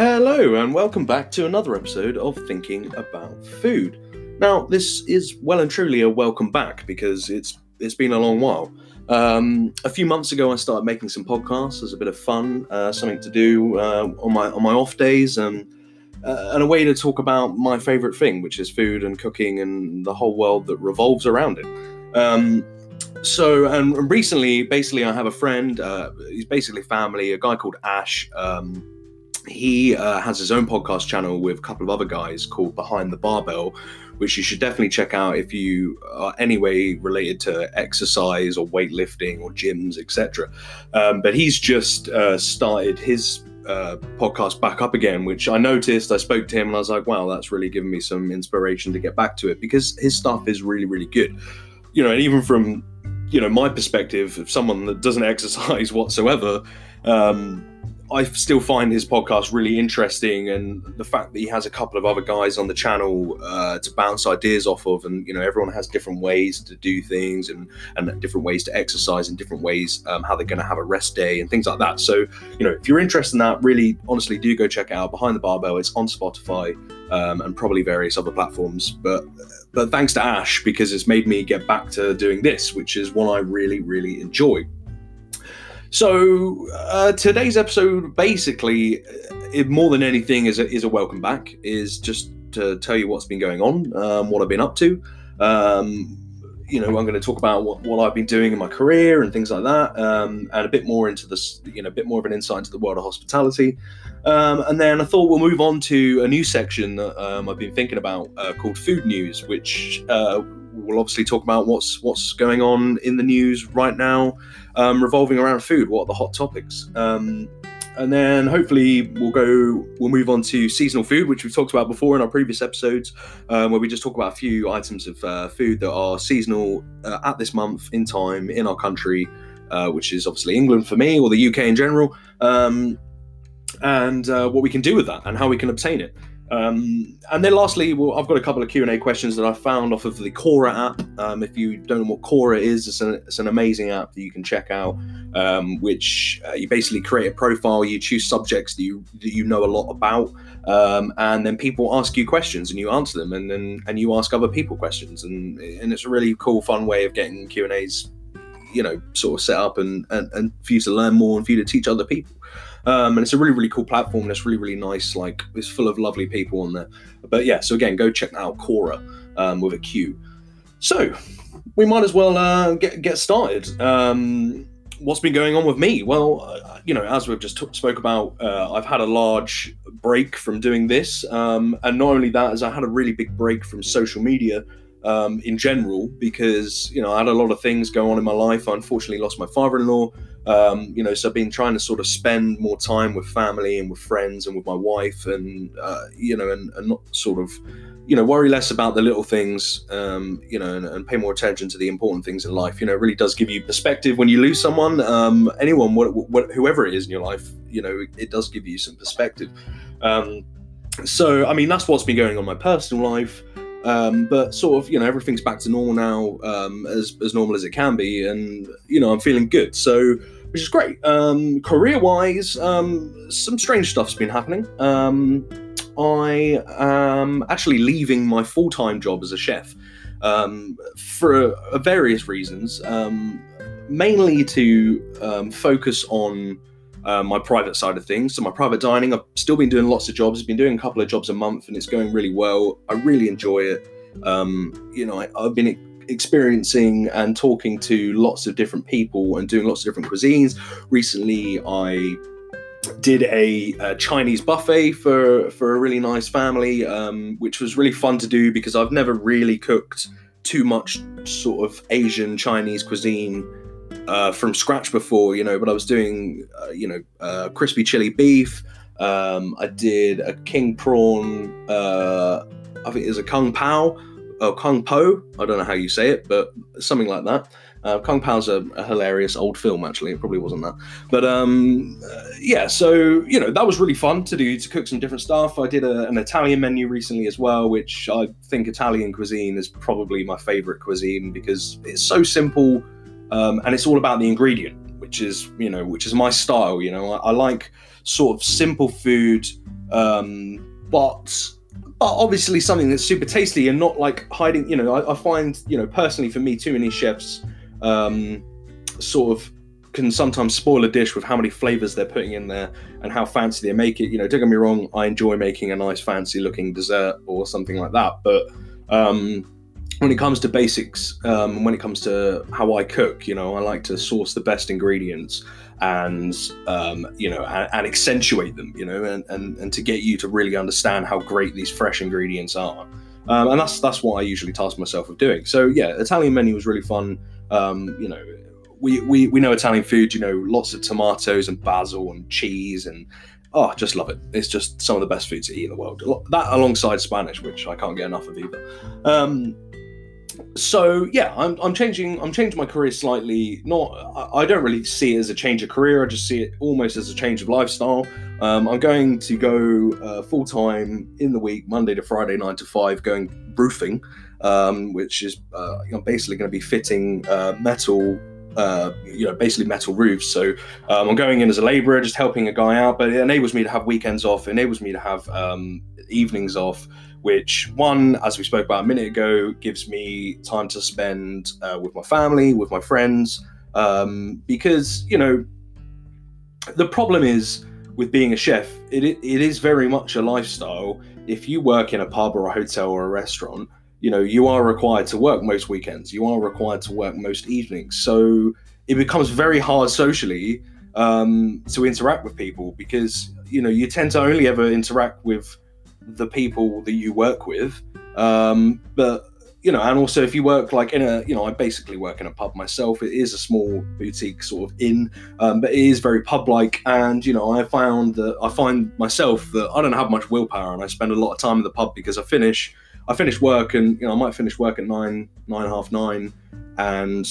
Hello, and welcome back to another episode of Thinking About Food. Now, this is well and truly a welcome back because it's it's been a long while. Um, a few months ago, I started making some podcasts as a bit of fun, uh, something to do uh, on my on my off days, and uh, and a way to talk about my favourite thing, which is food and cooking and the whole world that revolves around it. Um, so, and recently, basically, I have a friend. Uh, he's basically family. A guy called Ash. Um, he uh, has his own podcast channel with a couple of other guys called Behind the Barbell, which you should definitely check out if you are anyway related to exercise or weightlifting or gyms, etc. Um, but he's just uh, started his uh, podcast back up again, which I noticed. I spoke to him and I was like, wow, that's really given me some inspiration to get back to it because his stuff is really, really good. You know, and even from you know my perspective of someone that doesn't exercise whatsoever um, I still find his podcast really interesting, and the fact that he has a couple of other guys on the channel uh, to bounce ideas off of, and you know everyone has different ways to do things, and and different ways to exercise, and different ways um, how they're going to have a rest day, and things like that. So you know if you're interested in that, really honestly do go check out Behind the Barbell. It's on Spotify um, and probably various other platforms, but but thanks to Ash because it's made me get back to doing this, which is one I really really enjoy. So uh, today's episode, basically, uh, it, more than anything, is a, is a welcome back. Is just to tell you what's been going on, um, what I've been up to. Um, you know, I'm going to talk about what, what I've been doing in my career and things like that, um, and a bit more into this, you know, a bit more of an insight into the world of hospitality. Um, and then I thought we'll move on to a new section that um, I've been thinking about uh, called Food News, which uh, we'll obviously talk about what's what's going on in the news right now, um, revolving around food. What are the hot topics? Um, and then hopefully we'll go we'll move on to seasonal food which we've talked about before in our previous episodes um, where we just talk about a few items of uh, food that are seasonal uh, at this month in time in our country uh, which is obviously england for me or the uk in general um, and uh, what we can do with that and how we can obtain it um, and then lastly, well, I've got a couple of Q&A questions that I found off of the Quora app. Um, if you don't know what Quora is, it's an, it's an amazing app that you can check out, um, which uh, you basically create a profile, you choose subjects that you, that you know a lot about, um, and then people ask you questions and you answer them, and then and you ask other people questions, and and it's a really cool, fun way of getting Q&As, you know, sort of set up and, and, and for you to learn more and for you to teach other people. Um, and it's a really, really cool platform. And it's really, really nice. Like it's full of lovely people on there. But yeah, so again, go check out Quora um, with a Q. So we might as well uh, get get started. Um, what's been going on with me? Well, uh, you know, as we've just t- spoke about, uh, I've had a large break from doing this, um, and not only that, as I had a really big break from social media um, in general because you know I had a lot of things go on in my life. I unfortunately lost my father-in-law. Um, you know, so I've been trying to sort of spend more time with family and with friends and with my wife, and uh, you know, and, and, not sort of you know worry less about the little things. Um, you know, and, and, pay more attention to the important things in life. You know, it really does give you perspective when you lose someone, um, anyone, what, what, whoever it is in your life. You know, it does give you some perspective. Um, so, I mean, that's what's been going on my personal life. Um, but sort of, you know, everything's back to normal now, um, as as normal as it can be, and you know, I'm feeling good. So, which is great. Um, career wise, um, some strange stuff's been happening. Um, I am actually leaving my full time job as a chef um, for uh, various reasons, mainly to focus on uh, my private side of things. So my private dining, I've still been doing lots of jobs. I've been doing a couple of jobs a month, and it's going really well. I really enjoy it. Um, you know, I, have been experiencing and talking to lots of different people and doing lots of different cuisines. Recently, I did a, a, Chinese buffet for for a really nice family, um, which was really fun to do because I've never really cooked too much sort of Asian Chinese cuisine uh, from scratch before, you know, but I was doing, uh, you know, uh, crispy chili beef. Um, I did a king prawn, uh, I think it was a kung pao or kung po. I don't know how you say it, but something like that. Uh, Kung Pow's a, a, hilarious old film, actually. It probably wasn't that, but um, uh, yeah. So you know that was really fun to do to cook some different stuff. I did a, an Italian menu recently as well, which I think Italian cuisine is probably my favorite cuisine because it's so simple um, and it's all about the ingredient, which is you know which is my style. You know, I, I like sort of simple food, um, but but obviously something that's super tasty and not like hiding. You know, I, I find you know personally for me, too many chefs um, sort of can sometimes spoil a dish with how many flavors they're putting in there and how fancy they make it. You know, don't get me wrong, I enjoy making a nice, fancy looking dessert or something like that. But um, when it comes to basics, um, when it comes to how I cook, you know, I like to source the best ingredients and um, you know and, and, accentuate them, you know, and, and and to get you to really understand how great these fresh ingredients are. Um, and that's that's what I usually task myself with doing. So yeah, Italian menu was really fun. Um, you know, we, we we know Italian food. You know, lots of tomatoes and basil and cheese and oh, just love it. It's just some of the best food to eat in the world. That alongside Spanish, which I can't get enough of either. So yeah, I'm, I'm changing I'm changing my career slightly. Not I, don't really see it as a change of career. I just see it almost as a change of lifestyle. Um, I'm going to go uh, full time in the week, Monday to Friday, nine to five, going roofing, um, which is uh, you basically going to be fitting uh, metal uh, you know, basically metal roofs. So um, I'm going in as a labourer, just helping a guy out, but it enables me to have weekends off, enables me to have um, evenings off, which one, as we spoke about a minute ago, gives me time to spend uh, with my family, with my friends, um, because you know, the problem is with being a chef, it, it is very much a lifestyle. If you work in a pub or a hotel or a restaurant, you know you are required to work most weekends you are required to work most evenings so it becomes very hard socially um, to interact with people because you know you tend to only ever interact with the people that you work with um, but you know and also if you work like in a you know i basically work in a pub myself. It is a small boutique sort of inn um, but it is very pub like and you know i found that i find myself that i don't have much willpower and i spend a lot of time in the pub because i finish I finish work and you know I might finish work at nine, nine half nine, and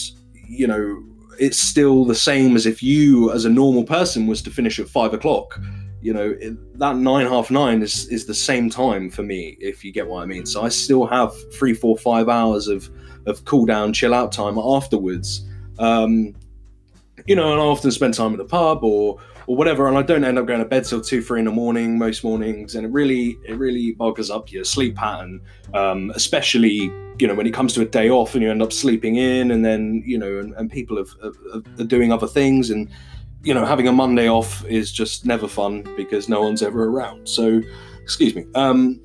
you know it's still the same as if you, as a normal person, was to finish at five o'clock. You know it, that nine half nine is is the same time for me, if you get what I mean. So I still have three, four, five hours of of cool down, chill out time afterwards. Um, you know, and I often spend time at the pub or or whatever, and I don't end up going to bed till two, three in the morning most mornings, and it really, it really boggles up your sleep pattern, um, especially you know when it comes to a day off and you end up sleeping in, and then you know, and, and people have, have, are doing other things, and you know, having a Monday off is just never fun because no one's ever around. So, excuse me. Um,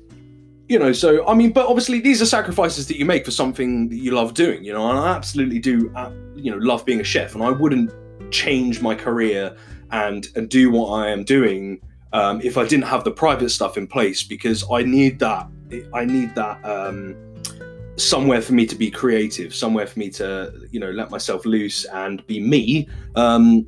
you know, so I mean, but obviously these are sacrifices that you make for something that you love doing. You know, and I absolutely do, uh, you know, love being a chef, and I wouldn't change my career and and do what I am doing um, if I didn't have the private stuff in place because I need that I need that um, somewhere for me to be creative, somewhere for me to you know let myself loose and be me. Um,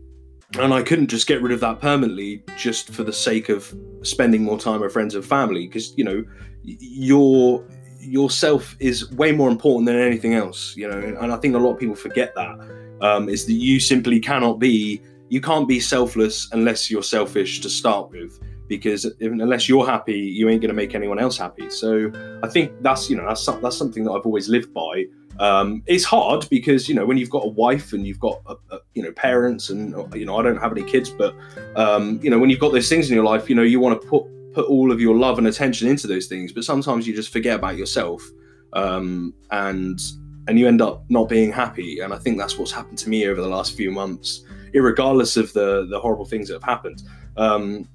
and I couldn't just get rid of that permanently just for the sake of spending more time with friends and family because you know your yourself is way more important than anything else you know and i think a lot of people forget that um, is that you simply cannot be you can't be selfless unless you're selfish to start with because unless you're happy you ain't going to make anyone else happy. So i think that's you know that's, that's something that i've always lived by um, it's hard because you know when you've got a wife and you've got a, a, you know parents and you know i don't have any kids but um, you know when you've got those things in your life you know you want to put put all of your love and attention into those things but sometimes you just forget about yourself um, and and you end up not being happy and i think that's what's happened to me over the last few months regardless of the the horrible things that have happened. Um,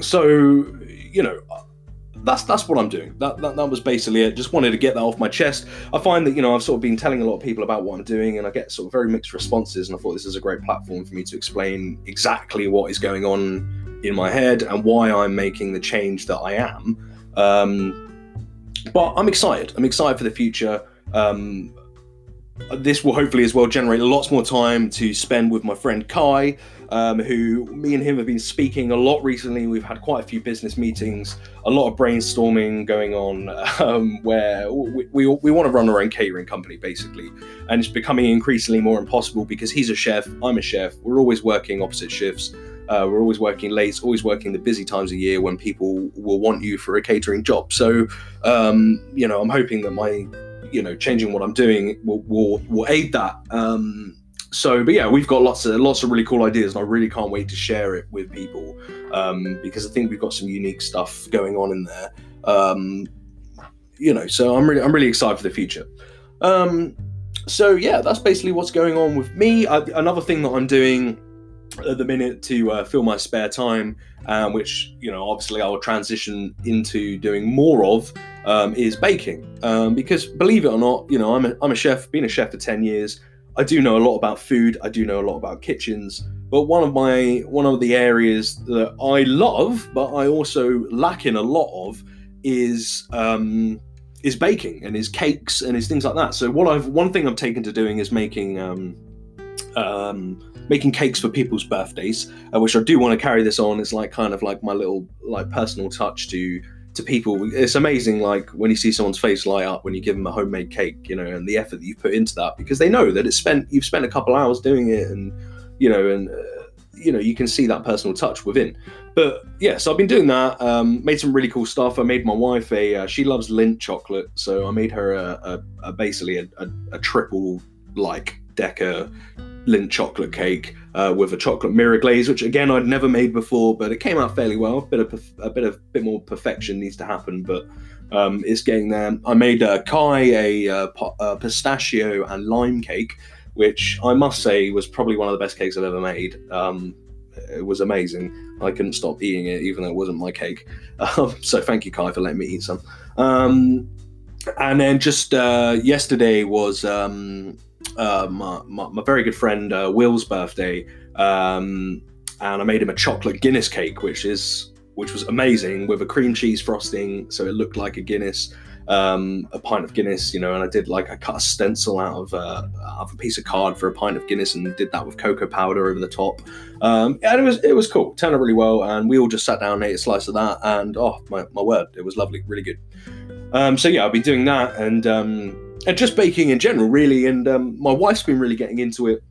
so you know that's that's what I'm doing. That, that that was basically it. Just wanted to get that off my chest. I find that you know I've sort of been telling a lot of people about what I'm doing, and I get sort of very mixed responses. And I thought this is a great platform for me to explain exactly what is going on in my head and why I'm making the change that I am. Um, but I'm excited. I'm excited for the future. Um, this will hopefully as well generate lots more time to spend with my friend Kai, um, who me and him have been speaking a lot recently. We've had quite a few business meetings, a lot of brainstorming going on, um, where we, we, we want to run our own catering company basically, and it's becoming increasingly more impossible because he's a chef, I'm a chef. We're always working opposite shifts. Uh, we're always working late, always working the busy times of year when people will want you for a catering job. So, um, you know, I'm hoping that my you know changing what I'm doing will will, will aid that. Um, so, but yeah, we've got lots of lots of really cool ideas, and I really can't wait to share it with people um, because I think we've got some unique stuff going on in there. Um, you know, so I'm really I'm really excited for the future. Um, so yeah, that's basically what's going on with me. I, another thing that I'm doing at the minute to uh, fill my spare time, um, which you know obviously I will transition into doing more of, um, is baking. Um, because believe it or not, you know I'm a, I'm a chef, been a chef for ten years. I do know a lot about food. I do know a lot about kitchens. But one of my one of the areas that I love, but I also lack in a lot of, is um, is baking and is cakes and is things like that. So what I've one thing I've taken to doing is making um, um, making cakes for people's birthdays, uh, which I do want to carry this on. It's like kind of like my little like personal touch to to people. It's amazing, like when you see someone's face light up when you give them a homemade cake, you know, and the effort that you put into that because they know that it's spent. You've spent a couple hours doing it, and you know, and uh, you know, you can see that personal touch within. But yeah, so I've been doing that. Um, made some really cool stuff. I made my wife a. Uh, she loves Lindt chocolate, so I made her a, a, a basically a, a, triple like decker Lindt chocolate cake uh, with a chocolate mirror glaze, which again I'd never made before, but it came out fairly well. A bit of a bit of bit more perfection needs to happen, but um, it's getting there. I made uh, Kai a, a, uh, a, pistachio and lime cake, which I must say was probably one of the best cakes I've ever made. Um, it was amazing. I couldn't stop eating it, even though it wasn't my cake. Um, so thank you, Kai, for letting me eat some. Um, and then just uh, yesterday was um, uh, my, my, very good friend uh, Will's birthday, um, and I made him a chocolate Guinness cake, which is which was amazing with a cream cheese frosting, so it looked like a Guinness, um, a pint of Guinness, you know. And I did like I cut a stencil out of, uh, out of a piece of card for a pint of Guinness, and did that with cocoa powder over the top. Um, and it was it was cool, turned out really well, and we all just sat down and ate a slice of that, and oh my, my word, it was lovely, really good. Um, so yeah, I've been doing that, and um, and just baking in general, really. And um, my wife's been really getting into it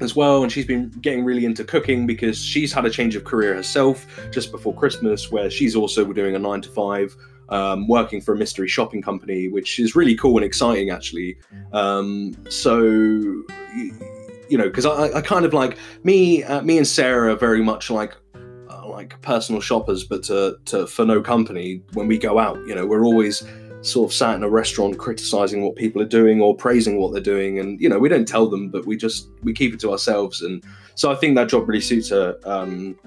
as well, and she's been getting really into cooking because she's had a change of career herself just before Christmas, where she's also doing a nine to five. Um, working for a mystery shopping company, which is really cool and exciting, actually. Um, so, you, know, because I, I, kind of like me, uh, me and Sarah are very much like uh, like personal shoppers, but to, to for no company when we go out. You know, we're always sort of sat in a restaurant criticizing what people are doing or praising what they're doing. And you know we don't tell them but we just we keep it to ourselves. And so i think that job really suits her um,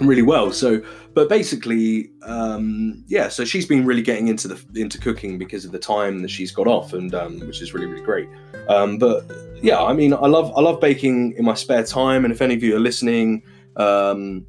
really well. So but basically um, yeah so she's been really getting into the into cooking because of the time that she's got off and um, which is really really great. Um, but yeah i mean i love i love baking in my spare time. And if any of you are listening um,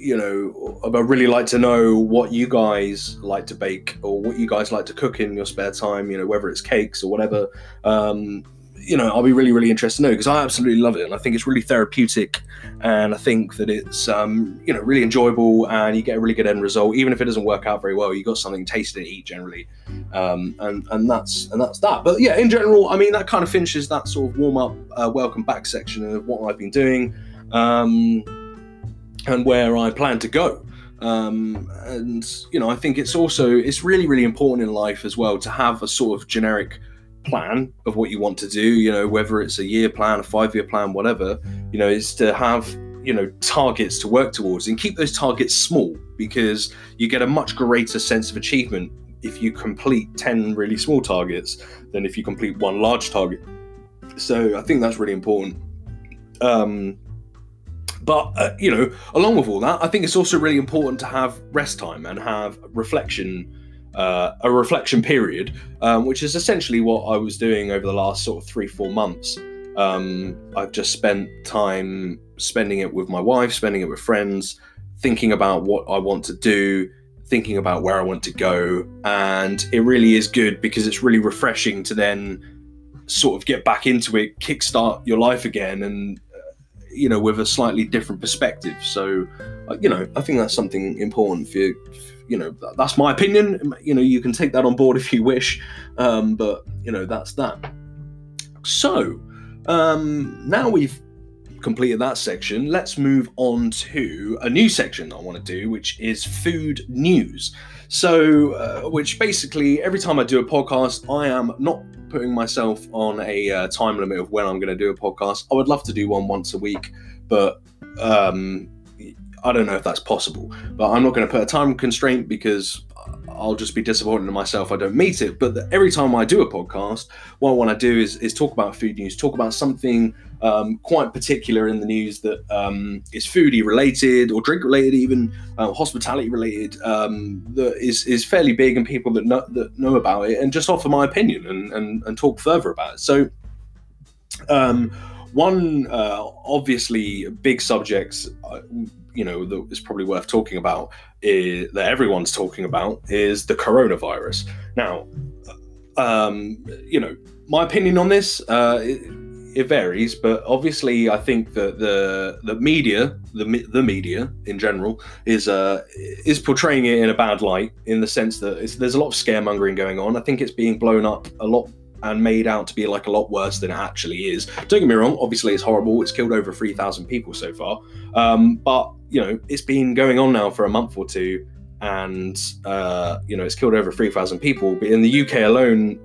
you know, I'd really like to know what you guys like to bake or what you guys like to cook in your spare time, you know, whether it's cakes or whatever. Um, you know, I'll be really, really interested to know because I absolutely love it. And I think it's really therapeutic. And I think that it's, um, you know, really enjoyable and you get a really good end result. Even if it doesn't work out very well, you got something tasty to eat generally. Um, and, and that's, and that's that. But yeah, in general, I mean, that kind of finishes that sort of warm up, uh, welcome back section of what I've been doing. Um, and where I plan to go. Um, and you know, I think it's also it's really really important in life as well to have a sort of generic plan of what you want to do. You know, whether it's a year plan, a five year plan, whatever. You know, is to have you know targets to work towards and keep those targets small because you get a much greater sense of achievement if you complete 10 really small targets than if you complete one large target so i think that's really important um, but uh, you know, along with all that, I think it's also really important to have rest time and have reflection, uh, a reflection period, um, which is essentially what I was doing over the last sort of three, four months. Um, I've just spent time spending it with my wife, spending it with friends, thinking about what I want to do, thinking about where I want to go, and it really is good because it's really refreshing to then sort of get back into it, kickstart your life again, and you know, with a slightly different perspective. So, uh, you know, I think that's something important for you. You know, that's my opinion. You know, you can take that on board if you wish, um, but you know, that's that. So, um, now we've completed that section, let's move on to a new section I want to do, which is food news. So, uh, which basically every time I do a podcast, I am not putting myself on a uh, time limit of when I'm going to do a podcast. I would love to do one once a week, but um, I don't know if that's possible. But I'm not going to put a time constraint because I'll just be disappointed in myself I don't meet it. But every time I do a podcast, what I want to do is, is talk about food news, talk about something um, quite particular in the news that um, is foodie related or drink related, even uh, hospitality related, um, that is, is fairly big and people that know, that know about it, and just offer my opinion and, and, and talk further about it. So, um, one uh, obviously big subjects, uh, you know, that is probably worth talking about is, that everyone's talking about is the coronavirus. Now, um, you know, my opinion on this. Uh, it, varies, but obviously, I think that the the media, the the media in general, is uh is portraying it in a bad light in the sense that there's a lot of scaremongering going on. I think it's being blown up a lot and made out to be like a lot worse than it actually is. Don't get me wrong, obviously it's horrible. It's killed over 3,000 people so far. Um, but, you know, it's been going on now for a month or two and, uh, you know, it's killed over 3,000 people. But in the UK alone,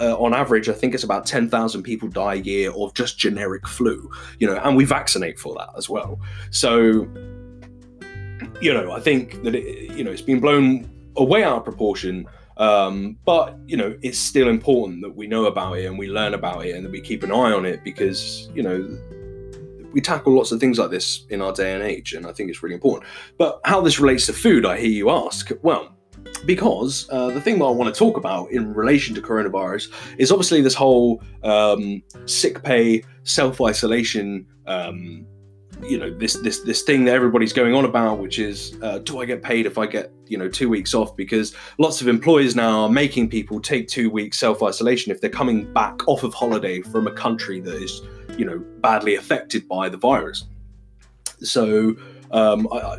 uh, on average, I think it's about 10,000 people die a year of just generic flu, you know, and we vaccinate for that as well. So, you know, I think that, it, you know, it's been blown away out of proportion um, but you know, it's still important that we know about it and we learn about it and that we keep an eye on it because you know we tackle lots of things like this in our day and age, and I think it's really important. But how this relates to food, I hear you ask. Well, because uh, the thing that I want to talk about in relation to coronavirus is obviously this whole um, sick pay, self isolation um, you know this this this thing that everybody's going on about which is uh, do i get paid if i get you know two weeks off? Because lots of employers now are making people take two weeks self-isolation if they're coming back off of holiday from a country that is you know badly affected by the virus. So um, I, I,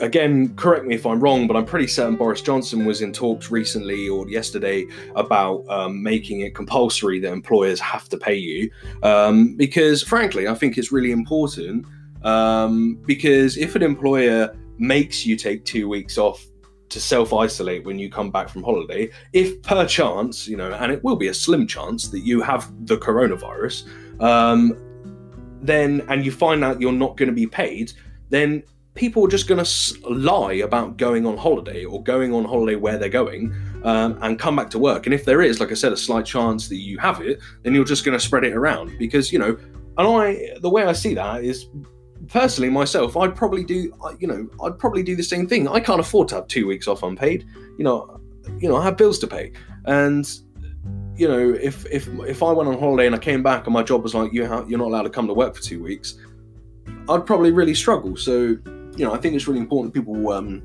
again, correct me if I'm wrong, but I'm pretty certain Boris Johnson was in talks recently or yesterday about um, making it compulsory that employers have to pay you. Um, because, frankly, I think it's really important um, because if an employer makes you take two weeks off to self isolate when you come back from holiday, if per chance, you know, and it will be a slim chance that you have the coronavirus, um, then and you find out you're not going to be paid, then people are just going to lie about going on holiday or going on holiday where they're going um, and come back to work. And if there is, like I said, a slight chance that you have it, then you're just going to spread it around. Because, you know, and I, the way I see that is personally myself i'd probably do you know i'd probably do the same thing. I can't afford to have two weeks off unpaid. You know you know i have bills to pay. And you know if if if i went on holiday and i came back and my job was like you ha- you're not allowed to come to work for two weeks i'd probably really struggle so you know i think it's really important people um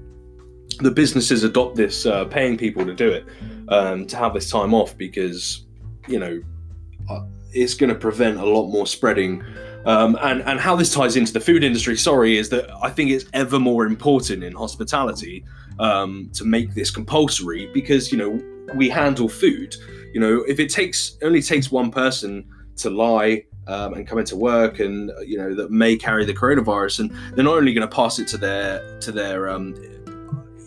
the businesses adopt this uh, paying people to do it um, to have this time off because you know uh, it's going to prevent a lot more spreading um, and and how this ties into the food industry, sorry, is that I think it's ever more important in hospitality um, to make this compulsory because you know we handle food. You know, if it takes only takes one person to lie um, and come into work, and you know that may carry the coronavirus, and they're not only going to pass it to their to their um,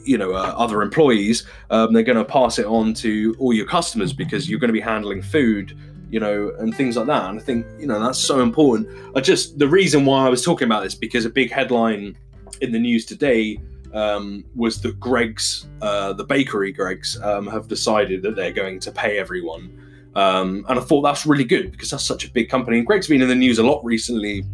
you know uh, other employees, um, they're going to pass it on to all your customers because you're going to be handling food you know, and things like that. And I think, you know, that's so important. I just, the reason why I was talking about this, because a big headline in the news today um, was that Greggs, uh, the bakery Greggs, um, have decided that they're going to pay everyone. Um, and I thought that's really good because that's such a big company. And Greggs been in the news a lot recently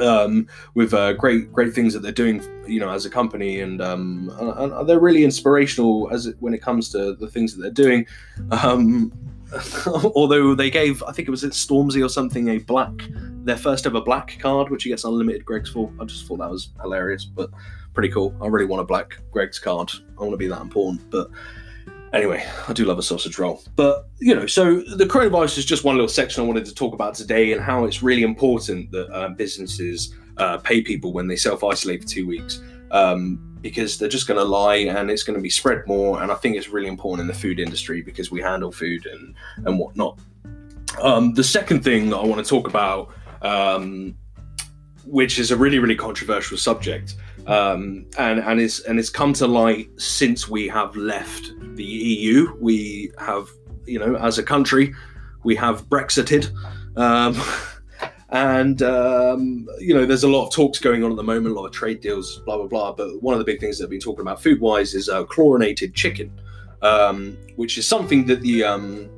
um, with uh, great great things that they're doing, you know, as a company, and, um, and, and they're really inspirational as it, when it comes to the things that they're doing. Um, although they gave, I think it was Stormzy or something, a black, their first ever black card, which he gets unlimited Greggs for. I just thought that was hilarious, but pretty cool. I really want a black Greggs card. I want to be that important, but anyway, I do love a sausage roll. But you know, so the coronavirus is just one little section I wanted to talk about today, and how it's really important that uh, businesses uh, pay people when they self isolate for two weeks. Um, because they're just going to lie and it's going to be spread more. And I think it's really important in the food industry because we handle food and and whatnot. Um, the second thing that I want to talk about um, which is a really really controversial subject, um, and and it's and it's come to light since we have left the EU. We have you know as a country we have Brexited. Um, and um, you know, there's a lot of talks going on at the moment, a lot of trade deals, blah blah blah. But one of the big things that we've been talking about food-wise is uh, chlorinated chicken, um, which is something that the um,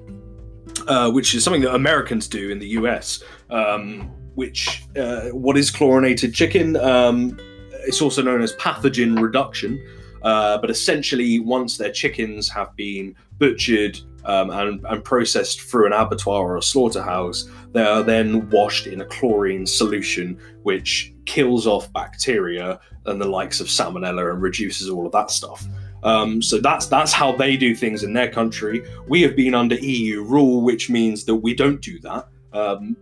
uh, which is something that Americans do in the US. Um, which uh, what is chlorinated chicken? Um, it's also known as pathogen reduction. Uh, but essentially, once their chickens have been butchered um, and, and, processed through an abattoir or a slaughterhouse, they are then washed in a chlorine solution, which kills off bacteria and the likes of salmonella and reduces all of that stuff. Um, so that's that's how they do things in their country. We have been under EU rule, which means that we don't do that. Um,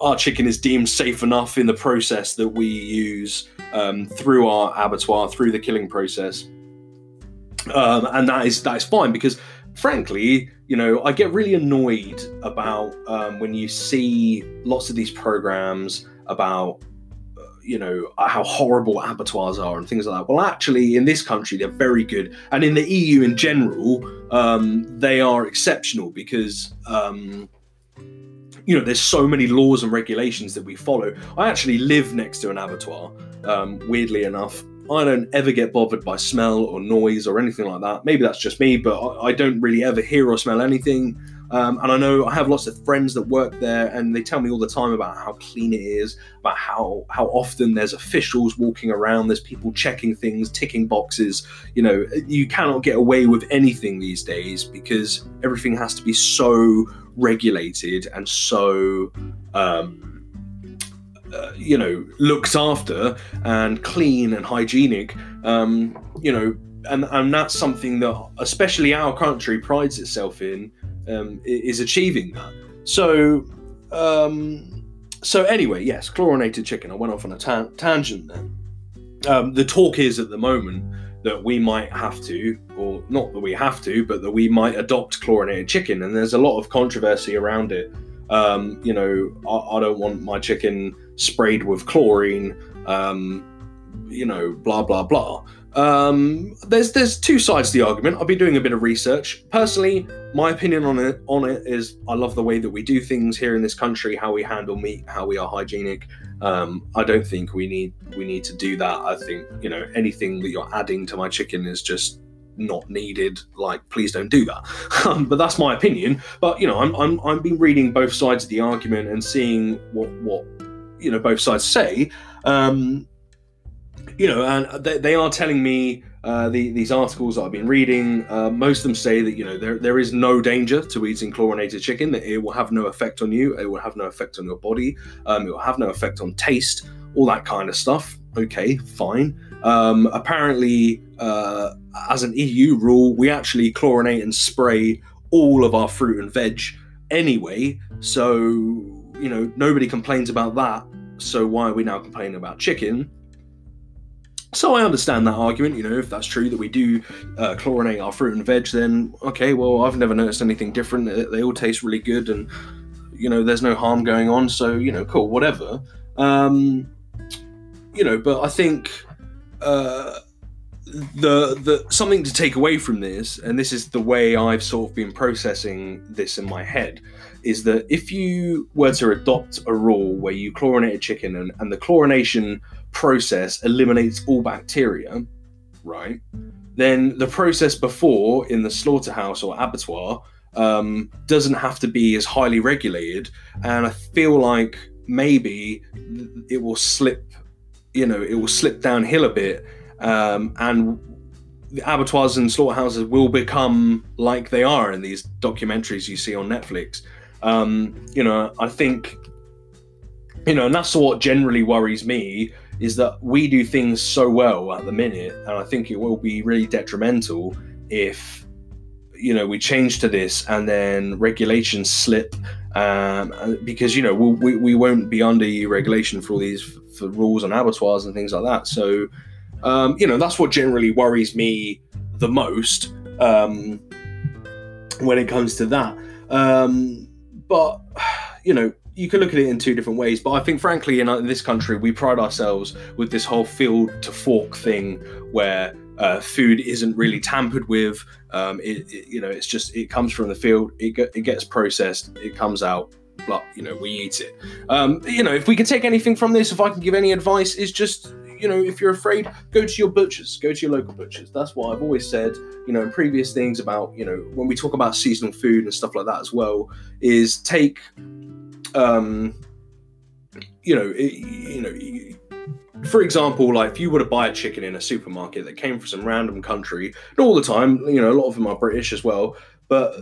our chicken is deemed safe enough in the process that we use um, through our abattoir, through the killing process, um, and that is that is fine because, frankly, you know, I get really annoyed about um, when you see lots of these programs about uh, you know how horrible abattoirs are and things like that. Well, actually, in this country, they're very good, and in the EU in general, um, they are exceptional because um, you know, there's so many laws and regulations that we follow. I actually live next to an abattoir, um, weirdly enough. I don't ever get bothered by smell or noise or anything like that. Maybe that's just me, but I, I don't really ever hear or smell anything. Um, and I know I have lots of friends that work there, and they tell me all the time about how clean it is, about how how often there's officials walking around, there's people checking things, ticking boxes. You know, you cannot get away with anything these days because everything has to be so regulated and so um, uh, you know looked after and clean and hygienic um, you know and and that's something that especially our country prides itself in um, is achieving that so um, so anyway yes chlorinated chicken i went off on a ta- tangent there um, the talk is at the moment that we might have to, or not that we have to, but that we might adopt chlorinated chicken. And there's a lot of controversy around it. Um, you know, I, I, don't want my chicken sprayed with chlorine. Um, you know, blah blah blah. Um, there's there's two sides to the argument. I've been doing a bit of research. Personally, my opinion on it on it is I love the way that we do things here in this country, how we handle meat, how we are hygienic. Um, I don't think we need we need to do that. I think you know anything that you're adding to my chicken is just not needed. Like, please don't do that. Um, but that's my opinion. But you know, I'm I'm I've been reading both sides of the argument and seeing what what you know both sides say. Um, you know, and they, they are telling me uh, the, these articles that I've been reading. Uh, most of them say that you know there there is no danger to eating chlorinated chicken. That it will have no effect on you. It will have no effect on your body. Um, it will have no effect on taste. All that kind of stuff. Okay, fine. Um, apparently, uh, as an EU rule, we actually chlorinate and spray all of our fruit and veg anyway. So you know nobody complains about that. So why are we now complaining about chicken? So I understand that argument. You know, if that's true that we do uh, chlorinate our fruit and veg, then okay. Well, I've never noticed anything different. They all taste really good, and you know, there's no harm going on. So you know, cool, whatever. Um, you know, but I think uh, the the something to take away from this, and this is the way I've sort of been processing this in my head, is that if you were to adopt a rule where you chlorinate a chicken and, and the chlorination process eliminates all bacteria, right? Then the process before in the slaughterhouse or abattoir um, doesn't have to be as highly regulated. And I feel like maybe it will slip, you know, it will slip downhill a bit. Um, and the abattoirs and slaughterhouses will become like they are in these documentaries you see on Netflix. Um, you know, I think, you know, and that's what generally worries me is that we do things so well at the minute, and I think it will be really detrimental if you know we change to this and then regulations slip um, because you know we, we won't be under EU regulation for all these for rules on abattoirs and things like that. So um, you know that's what generally worries me the most um, when it comes to that. Um, but you know you can look at it in two different ways, but I think, frankly, in, in this country, we pride ourselves with this whole field to fork thing, where uh, food isn't really tampered with. Um, it, it, you know, it's just it comes from the field, it, it gets processed, it comes out, blah, you know, we eat it. Um, you know, if we can take anything from this, if I can give any advice, is just you know, if you're afraid, go to your butchers, go to your local butchers. That's what I've always said, you know, in previous things about, you know, when we talk about seasonal food and stuff like that as well, is take, um, you know, it, you know, for example, like if you were to buy a chicken in a supermarket that came from some random country, not all the time, you know, a lot of them are British as well, but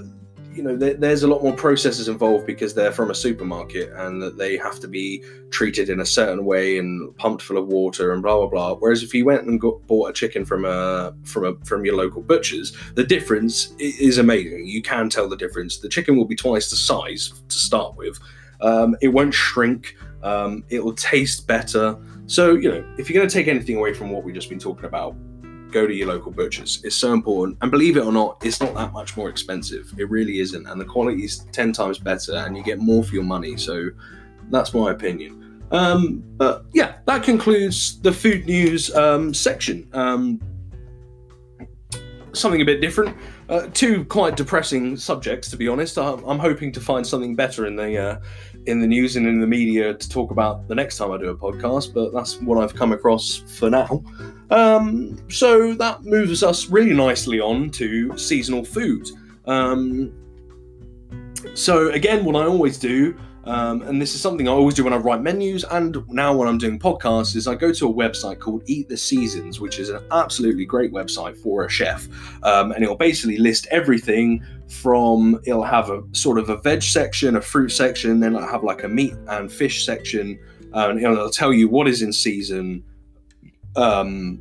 you know, there, there's a lot more processes involved because they're from a supermarket and that they have to be treated in a certain way and pumped full of water and blah blah blah. Whereas if you went and got, bought a chicken from a from a from your local butcher's, the difference is amazing. You can tell the difference. The chicken will be twice the size to start with. Um, it won't shrink. Um, it will taste better. So you know, if you're going to take anything away from what we've just been talking about, go to your local butchers. It's so important. And believe it or not, it's not that much more expensive. It really isn't. And the quality is 10 times better and you get more for your money. So that's my opinion. Um, but yeah, that concludes the food news um, section. Um, something a bit different. Uh, two quite depressing subjects, to be honest. I'm, I'm hoping to find something better in the uh, in the news and in the media to talk about the next time I do a podcast, but that's what I've come across for now. Um, so that moves us really nicely on to seasonal food. Um, so again, what I always do um, and this is something I always do when I write menus, and now when I'm doing podcasts, is I go to a website called Eat the Seasons, which is an absolutely great website for a chef, um, and it'll basically list everything from it'll have a sort of a veg section, a fruit section, then it'll have like a meat and fish section, uh, and it'll tell you what is in season um,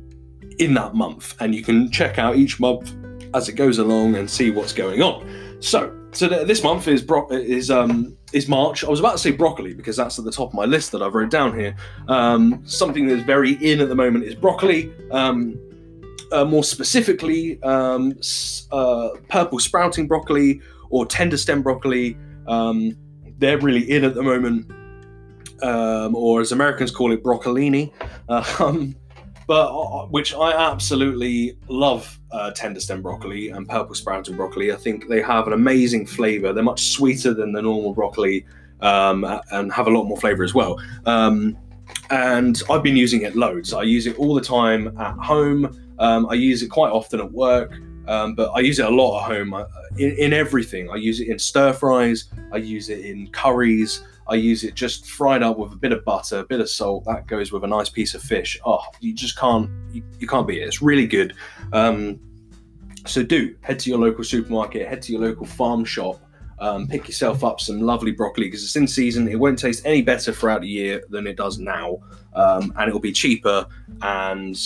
in that month, and you can check out each month as it goes along and see what's going on. So, so this month is bro- is um is March. I was about to say broccoli because that's at the top of my list that I've wrote down here. Um, something that's very in at the moment is broccoli. Um, uh, more specifically, um, uh, purple sprouting broccoli or tender stem broccoli. Um, they're really in at the moment, um, or as Americans call it, broccolini. Um, but uh, which I absolutely love uh, tender stem broccoli and purple sprouting broccoli. I think they have an amazing flavor. They're much sweeter than the normal broccoli um, and have a lot more flavor as well. Um, and I've been using it loads. I use it all the time at home. Um, I use it quite often at work, um, but I use it a lot at home. I, in, in everything, I use it in stir fries. I use it in curries. I use it just fried up with a bit of butter, a bit of salt. That goes with a nice piece of fish. Oh, you just can't you, you can't beat it. It's really good. Um, so do head to your local supermarket, head to your local farm shop, um, pick yourself up some lovely broccoli because it's in season. It won't taste any better throughout the year than it does now, um, and it'll be cheaper and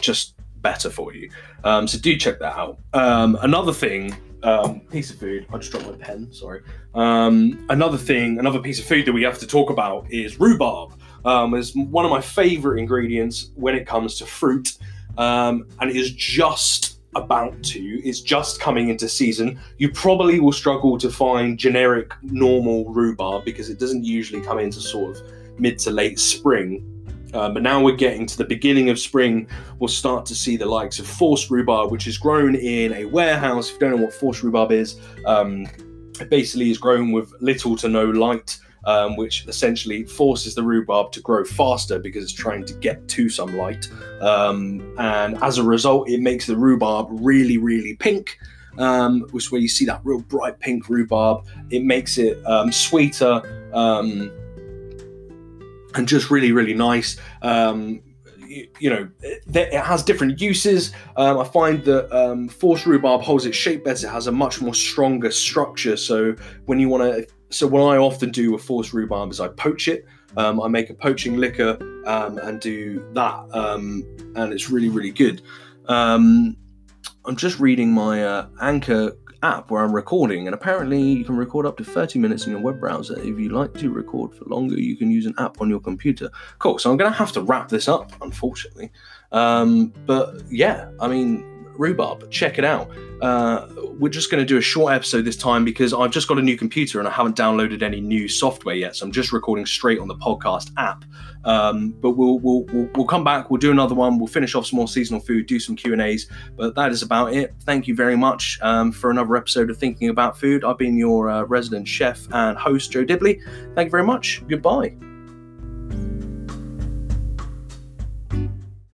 just better for you. Um, so do check that out. Um, another thing um, piece of food. I just dropped my pen. Sorry. Um, another thing, another piece of food that we have to talk about is rhubarb. Um, is one of my favorite ingredients when it comes to fruit, um, and it is just about to. It's just coming into season. You probably will struggle to find generic normal rhubarb because it doesn't usually come into sort of mid to late spring. Um, but now we're getting to the beginning of spring, we'll start to see the likes of forced rhubarb, which is grown in a warehouse. If you don't know what forced rhubarb is, um, it basically is grown with little to no light, um, which essentially forces the rhubarb to grow faster because it's trying to get to some light. Um, and as a result, it makes the rhubarb really, really pink. Um, which is where you see that real bright pink rhubarb. It makes it um, sweeter and just really really nice. Um, you, know it, has different uses. Um, i find that um, forced rhubarb holds its shape better. It has a much more stronger structure. So when you want to so what i often do with forced rhubarb is i poach it. Um, i make a poaching liquor um, and do that um, and it's really really good. I'm just reading my uh, Anchor app where I'm recording, and apparently you can record up to 30 minutes in your web browser. If you like to record for longer, you can use an app on your computer. Cool. So I'm going to have to wrap this up, unfortunately. Um, but yeah, I mean, rhubarb. Check it out. Uh, we're just going to do a short episode this time because I've just got a new computer and I haven't downloaded any new software yet. So I'm just recording straight on the podcast app. Um, but we'll, we'll, we'll we'll come back. We'll do another one. We'll finish off some more seasonal food, do some Q and A's. But that is about it. Thank you very much um, for another episode of Thinking About Food. I've been your uh, resident chef and host, Joe Dibley. Thank you very much. Goodbye.